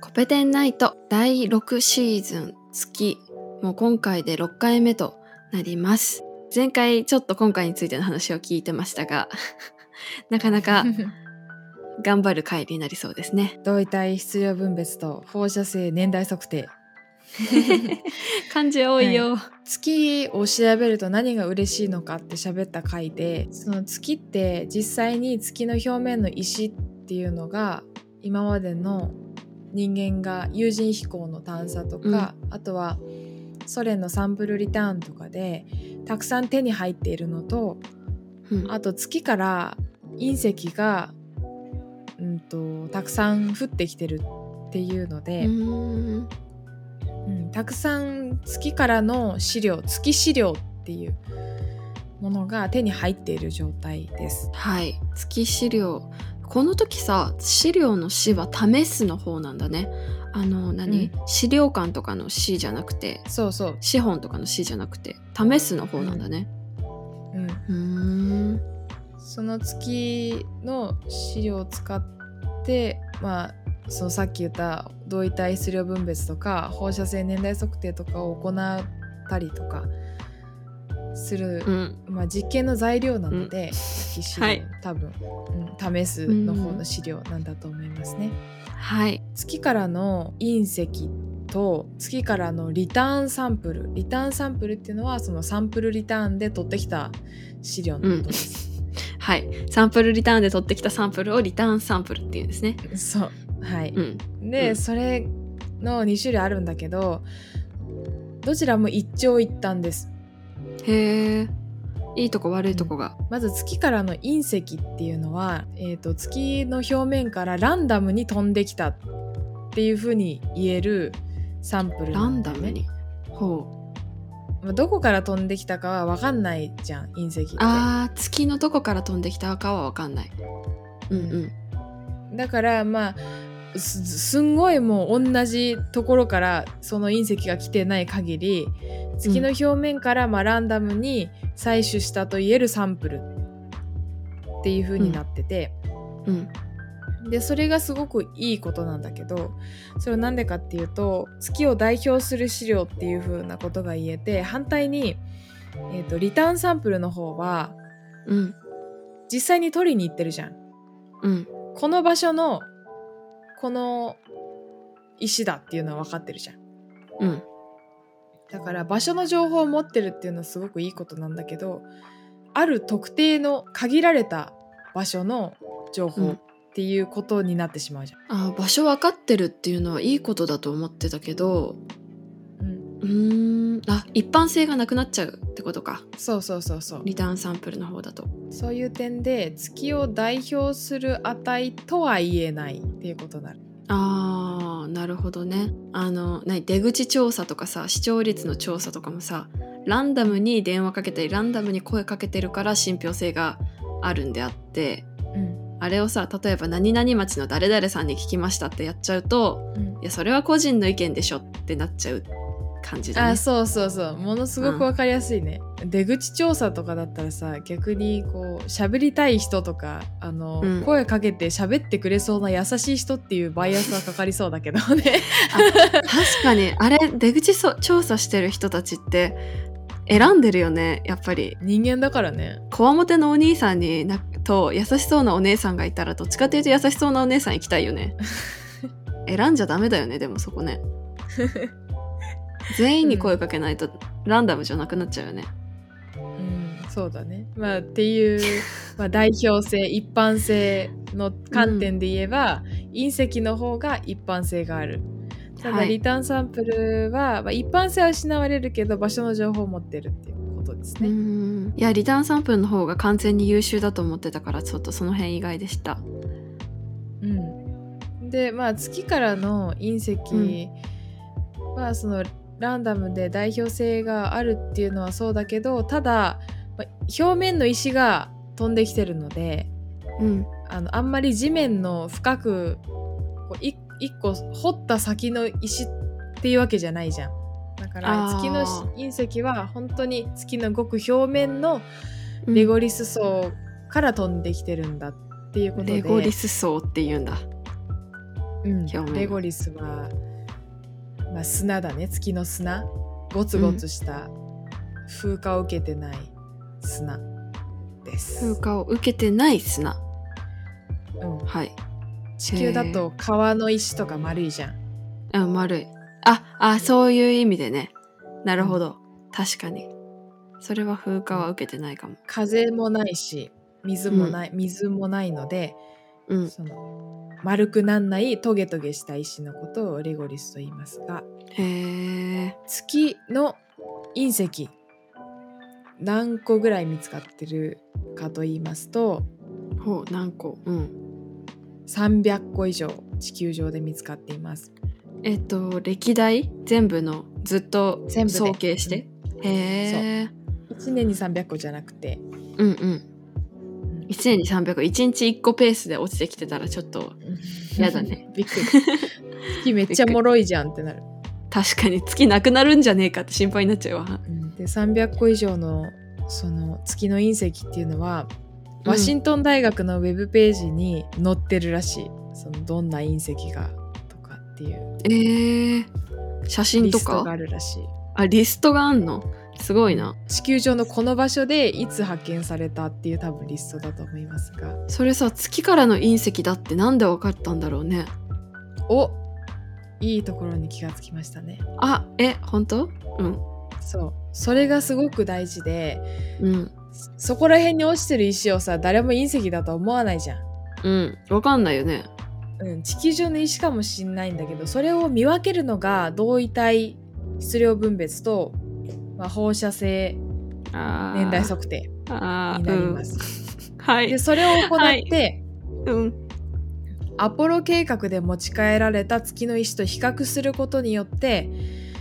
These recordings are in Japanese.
コペテンナイト第6シーズン月もう今回で6回目となります。前回ちょっと今回についての話を聞いてましたが なかなか 頑張る回になりそうですね。同位体質量分別と放射性年代測定。漢字多いよ、月を調べると何が嬉しいのかって喋った回でその月って実際に月の表面の石っていうのが今までの人間が有人飛行の探査とか、あとはソ連のサンプルリターンとかでたくさん手に入っているのとうん。あと月から隕石が、うん、とたくさん降ってきてるっていうので、うんたくさん月からの資料月資料っていうものが手に入っている状態です。はい。月資料この時さ資料の「資」は試すの方なんだね。あの何、資料館とかの「資」じゃなくてそうそう、資本とかの「資」じゃなくて試すの方なんだね。うん。その月の資料を使ってまあそのさっき言った同位体質量分別とか放射性年代測定とかを行ったりとかする、うん。まあ、実験の材料なので、月資料、はい。多分、うん、試すの方の資料なんだと思いますね。はい。月からの隕石と月からのリターンサンプル。リターンサンプルっていうのはそのサンプルリターンで取ってきた資料のことです。はい。サンプルリターンで取ってきたサンプルをリターンサンプルっていうんですね。そう。はい、うん。で、うん。それの2種類あるんだけどどちらも一長一短です。へえいいとこ悪いとこが、まず月からの隕石っていうのは、えー、と月の表面からランダムに飛んできたっていうふうに言えるサンプルランダムに？ほう。まあどこから飛んできたかは分かんないじゃん隕石って。あー月のどこから飛んできたかは分かんない。うんうん。だからまあすすんごいもう同じところからその隕石が来てない限り月の表面からまあランダムに採取したと言えるサンプルっていう風になってて、うん。でそれがすごくいいことなんだけどそれは何でかっていうと月を代表する資料っていう風なことが言えて反対に、えー、とリターンサンプルの方はうん。実際に取りに行ってるじゃん。うん。この場所のこの石だっていうのは分かってるじゃん。うんだから場所の情報を持ってるっていうのはすごくいいことなんだけどある特定の限られた場所の情報っていうことになってしまうじゃん、あー場所分かってるっていうのはいいことだと思ってたけどうんあ一般性がなくなっちゃうってことか。そうそうそうそう。リターンサンプルの方だと。そういう点で月を代表する値とは言えないっていうことになるあーなるほどね。あの何？出口調査とかさ視聴率の調査とかもさランダムに電話かけたりランダムに声かけてるから信憑性があるんであってうん。あれをさ例えば何々町の誰々さんに聞きましたってやっちゃうとうん。いやそれは個人の意見でしょってなっちゃう感じだね。あそうそうそう。ものすごく分かりやすいね、出口調査とかだったらさ逆にこう喋りたい人とかあの、うん。声かけて喋ってくれそうな優しい人っていうバイアスはかかりそうだけどね。確かに。あれ出口そ調査してる人たちって選んでるよねやっぱり。人間だからね。こわもてのお兄さんになと優しそうなお姉さんがいたらどっちかっていうと優しそうなお姉さん行きたいよね。選んじゃダメだよねでもそこね全員に声かけないとランダムじゃなくなっちゃうよね、うんそうだね。まあっていう、まあ、代表性一般性の観点で言えば、隕石の方が一般性がある。ただ、はいリターンサンプルは、まあ、一般性は失われるけど場所の情報を持ってるっていうことですうね、ん。いやリターンサンプルの方が完全に優秀だと思ってたからちょっとその辺意外でした。うん、でまあ月からの隕石はそのランダムで代表性があるっていうのはそうだけどただまあ表面の石が飛んできてるのでうん。あのあんまり地面の深くこうい一個掘った先の石っていうわけじゃないじゃん。だから月の隕石は本当に月のごく表面のうん。レゴリス層から飛んできてるんだっていうことで、レゴリス層っていうんだ。うん。レゴリスは、まあ、砂だね月の砂ゴツゴツした風化を受けてない砂です、風化を受けてない砂。うん、はい。地球だと川の石とか丸いじゃんあ、丸い。あ、あ、そういう意味でね。なるほど。確かに。それは風化は受けてないかも。風もないし水もない、水もないのでうん。その丸くなんないトゲトゲした石のことをレゴリスと言いますがへえ。月の隕石何個ぐらい見つかってるかと言いますとほう、何個？うん。300個以上地球上で見つかっていますえっと、歴代？全部の？ずっと全部で総計して？へえ。1年に300個じゃなくてうんうん。1年に300個。1日1個ペースで落ちてきてたらちょっとやだね。びっくり。月めっちゃ脆いじゃんってなる、確かに月なくなるんじゃねえかって心配になっちゃうわ。うん。で300個以上のその月の隕石っていうのはうん。ワシントン大学のウェブページに載ってるらしい、そのどんな隕石がとかっていう。えー、写真とリストがかあるらしい。あ、リストがあんの？すごいな。地球上のこの場所でいつ発見されたっていう多分リストだと思いますがそれさ、月からの隕石だってなんで分かったんだろうね。おいいところに気がつきましたねあ、え、本当？うん。そうそれがすごく大事でうん。そこら辺に落ちてる石をさ誰も隕石だと思わないじゃんうん。わかんないよね。うん、地球上の石かもしんないんだけどそれを見分けるのが同位体質量分別と、まあ、放射性年代測定になります。うん、はいで。それを行って、うん。アポロ計画で持ち帰られた月の石と比較することによって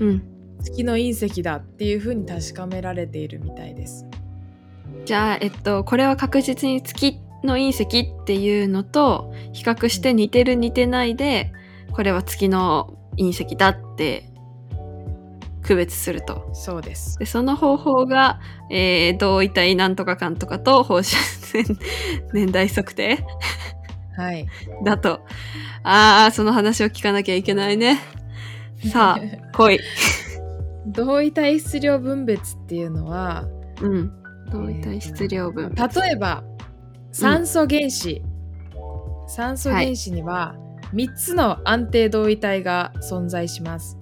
うん。月の隕石だっていうふうに確かめられているみたいです。じゃあ、えっと、これは確実に月の隕石っていうのと比較して似てる似てないで、これは月の隕石だって区別すると。そうです。で、その方法が、えー、同位体なんとかかんとかと放射線 年代測定はい。だと。ああ、その話を聞かなきゃいけないね。さあ、来い。同位体質量分別っていうのはうん。同位体質量分。例えば酸素原子、酸素原子には3つの安定同位体が存在します。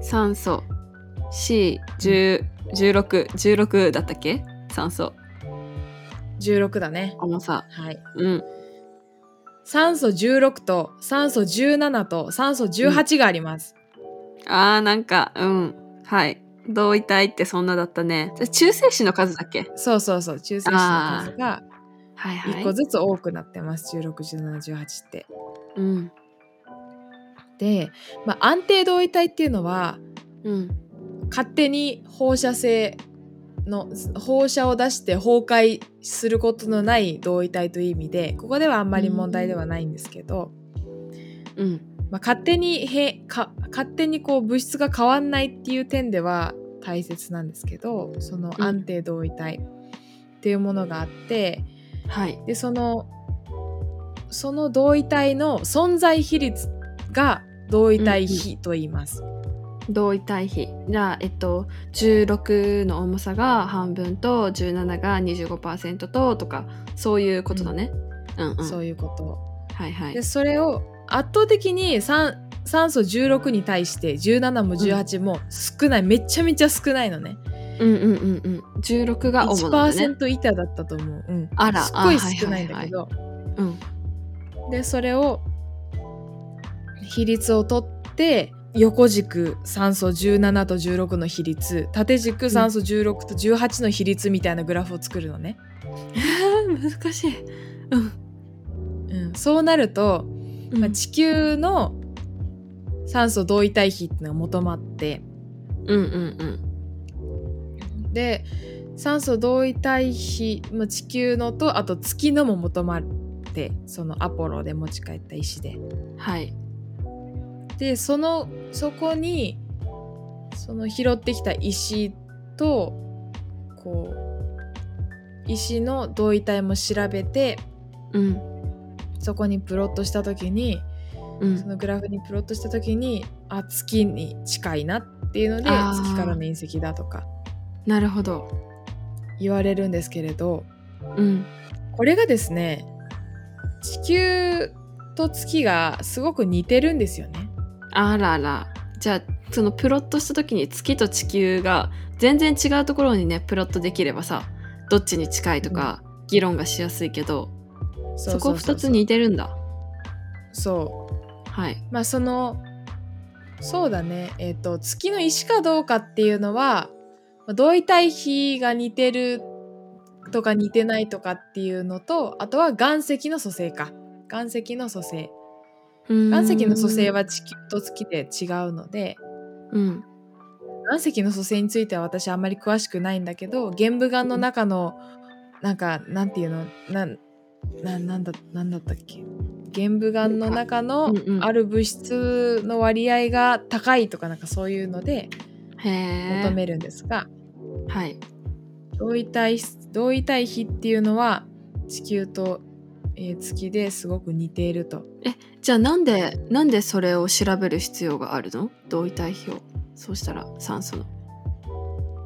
酸素 C16、16だったっけ？酸素。16だね。重さ。はい。うん。酸素16と酸素17と酸素18があります。あー、なんか、うん。はい。同位体ってそんなだったね。中性子の数だっけ？そうそうそう。中性子の数がはいはい。1個ずつ多くなってます。16、17、18って。うん。で、まあ、安定同位体っていうのはうん。勝手に放射性の放射を出して崩壊することのない同位体という意味でここではあんまり問題ではないんですけど、うん。まあ、勝手にへか勝手にこう物質が変わんないっていう点では大切なんですけどその安定同位体っていうものがあって、はい。でそのその同位体の存在比率が同位体比と言います。同位体比。じゃあ、えっと、16の重さが半分と17が25%ととか、そういうことだね。うんうん。そういうこと。はいはいで。それを圧倒的に酸酸素16に対して17も18も少ない、めちゃめちゃ少ないのね。うんうんうんうん。16が主なんだね。1%以下だったと思う。うん、あらすっごい少ないんだけど。うん。でそれを比率を取って横軸酸素17と16の比率縦軸酸素16と18の比率みたいなグラフを作るのね。難しい。うん。うん、そうなると、まあ、うん地球の酸素同位体比っていうのが求まってうんうんで酸素同位体比、まあ、地球のとあと月のも求まってそのアポロで持ち帰った石で。うん。はい。でそのそこにその拾ってきた石とこう石の同位体も調べてうん。そこにプロットした時にうんそのグラフにプロットした時にあ月に近いなっていうので月からの隕石だとかなるほど言われるんですけれどうんこれがですね地球と月がすごく似てるんですよね。あらら。じゃあそのプロットした時に月と地球が全然違うところにねプロットできればさどっちに近いとか議論がしやすいけど、そこ2つ似てるんだ。そう。はい。まあそのそうだね。えっ、と月の石かどうかっていうのはまあ同位体比が似てるとか似てないとかっていうのとあとは岩石の組成か。岩石の組成岩石の組成はは地球と月で違うのでうん。岩石の組成については私あんまり詳しくないんだけど玄武岩の中のなんかなんていうの？なんななんだなんだったっけ？玄武岩の中のある物質の割合が高いとかなんかそういうので求めるんですが、はい。同位体同位体比っていうのは地球と、えー月ですごく似ていると。じゃあなんでなんでそれを調べる必要があるの？同位体比をそうしたら酸素の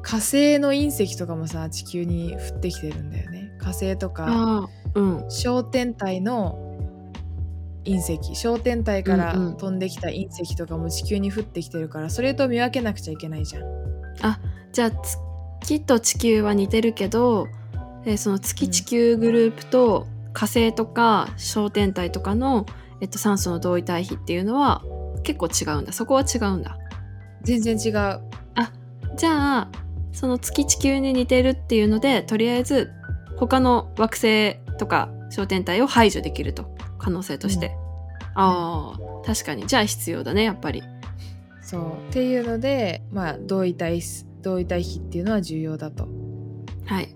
火星の隕石とかもさ地球に降ってきてるんだよね。火星とかああうん小天体の隕石小天体からうんうん飛んできた隕石とかも地球に降ってきてるからそれと見分けなくちゃいけないじゃん。じゃあ月と地球は似てるけど、えーその月地球グループと火星とか小天体とかの、えっと、酸素の同位体比っていうのは結構違うんだ。そこは違うんだ。全然違う。じゃあその月地球に似てるっていうのでとりあえず他の惑星とか小天体を排除できると。可能性として、ああ確かに。じゃあ必要だねやっぱり。そう。っていうのでまあ同位体同位体比っていうのは重要だと。はい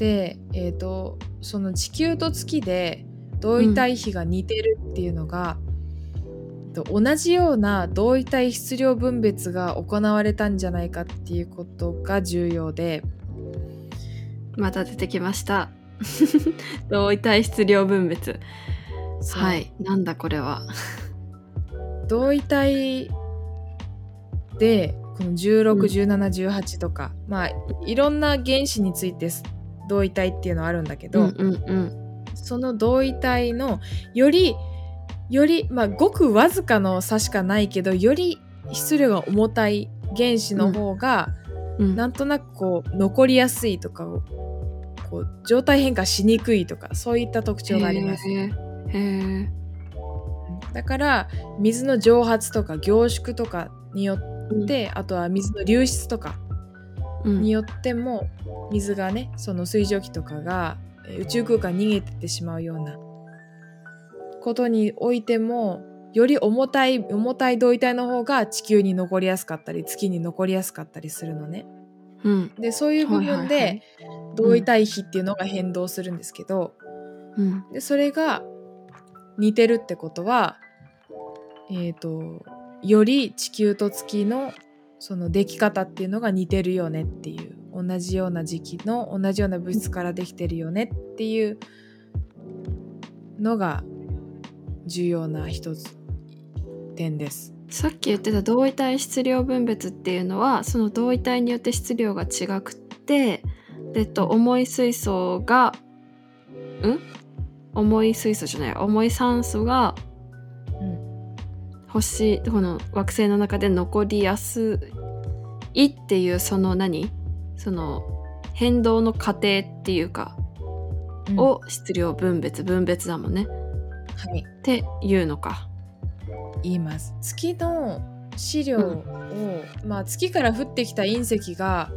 で、えー、とその地球と月で同位体比が似てるっていうのが、と同じような同位体質量分別が行われたんじゃないかっていうことが重要で。また出てきました。同位体質量分別。はい。なんだこれは。同位体でこのうん161718とか、まあいろんな原子について同位体っていうのはあるんだけど、うんうんうん。その同位体のよりよりまあごくわずかの差しかないけどより質量が重たい原子の方が、うん。なんとなくこう残りやすいとかこう状態変化しにくいとかそういった特徴があります。へー。へだから水の蒸発とか凝縮とかによーって、あとは水の流出とかうんによっても水がねその水蒸気とかがえー宇宙空間に逃げてってしまうようなことにおいてもより重たい重たい同位体の方が地球に残りやすかったり月に残りやすかったりするのね。うん。でそういう部分でい同位体比っていうのが変動するんですけど、うん。でそれが似てるってことはえっ、とより地球と月のその出来方っていうのが似てるよねっていう同じような時期の同じような物質からできてるよねっていうのが重要な一つ点です。さっき言ってた同位体質量分別っていうのはその同位体によって質量が違くってで、と、重い水素がん？重い水素じゃない重い酸素が星この惑星の中で残りやすいっていうその何？その変動の過程っていうか、を質量分別分別だもんね。はい。っていうのか。言います。月の資料を、まあ月から降ってきた隕石が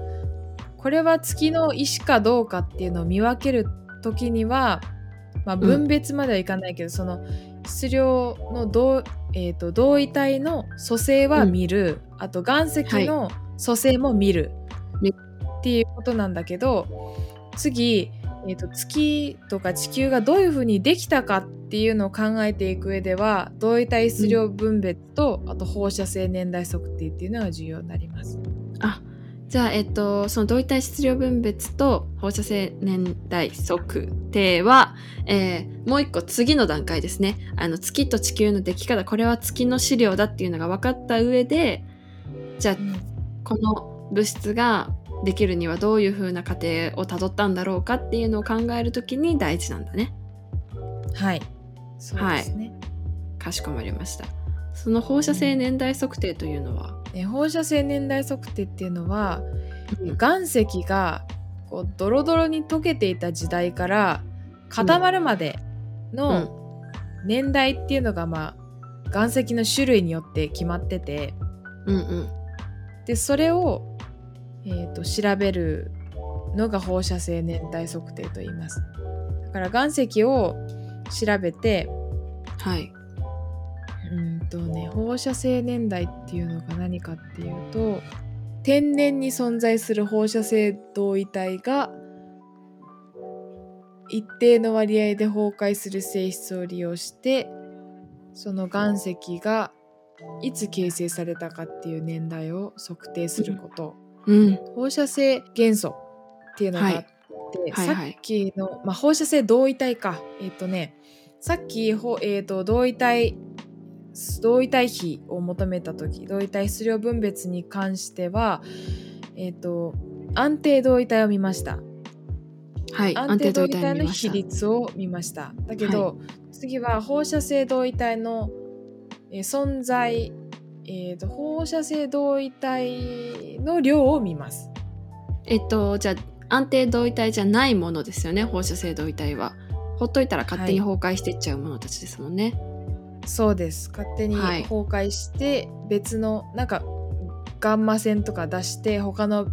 これは月の石かどうかっていうのを見分ける時には、まあ、分別まではいかないけど、その質量の同,、えー、と同位体の組成は見る、あと岩石の組成も見る、見っていうことなんだけど次、えー、と月とか地球がどういうふうにできたかっていうのを考えていく上では同位体質量分別と、あと放射性年代測定っていうのが重要になります。じゃあ、えっと、その同位体質量分別と放射性年代測定は、えーもう一個次の段階ですね。あの月と地球の出来方、これは月の資料だっていうのが分かった上で、じゃあ、この物質ができるにはどういう風な過程をたどったんだろうかっていうのを考えるときに大事なんだね。はいそうですね、かしこまりました。その放射性年代測定というのは、え放射性年代測定っていうのはうん。岩石がこうドロドロに溶けていた時代から固まるまでの年代っていうのが、まあ、岩石の種類によって決まってて。うんうん。でそれを、えー、と調べるのが放射性年代測定と言います。だから岩石を調べてはい。うんとね放射性年代っていうのが何かっていうと天然に存在する放射性同位体が一定の割合で崩壊する性質を利用してその岩石がいつ形成されたかっていう年代を測定すること、うん。放射性元素っていうのがあって、はい。はいはい。さっきの、まあ、放射性同位体か。えっ、とねさっきほ、えー、と同位体同位体比を求めた時同位体質量分別に関してはえっ、と安定同位体を見ましたはい。安定同位体の比率を見ましただけど、次は放射性同位体の、えー存在、えー、と放射性同位体の量を見ますえっと、じゃあ、安定同位体じゃないものですよね、放射性同位体は。ほっといたら勝手に崩壊していっちゃうものたちですもんね。そうです。勝手にはい。崩壊して別の、なんかガンマ線とか出して他の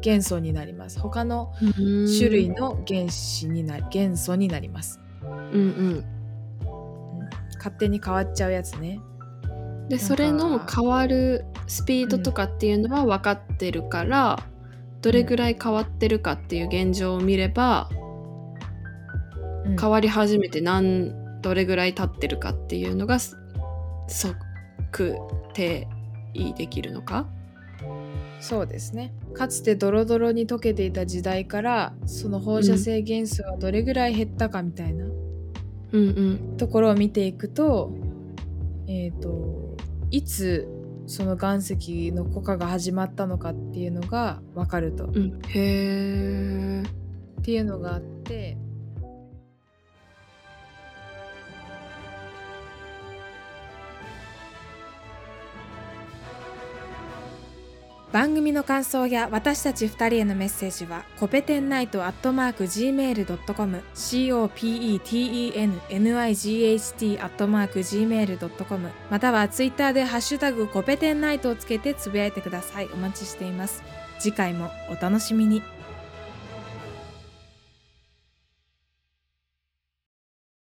元素になります。他の種種類。の原子にな元素になります、うんうん。うん。勝手に変わっちゃうやつね。で、それの変わるスピードとかっていうのは分かってるから、どれぐらい変わってるかっていう現状を見れば、うん。変わり始めて何どれぐらい経ってるかっていうのがす測定できるのか？そうですね。かつてドロドロに溶けていた時代からその放射性元素がどれぐらい減ったかみたいなうんうん。ところを見ていくとえっ、といつその岩石の固化が始まったのかっていうのが分かると。っうん。へえていうのがあって番組の感想や私たち2人へのメッセージはコペテンナイトアットマーク Gmail.com COPETENNIGHT アットマーク Gmail.com またはツイッターでハッシュタグコペテンナイトをつけてつぶやいてください。お待ちしています。次回もお楽しみに。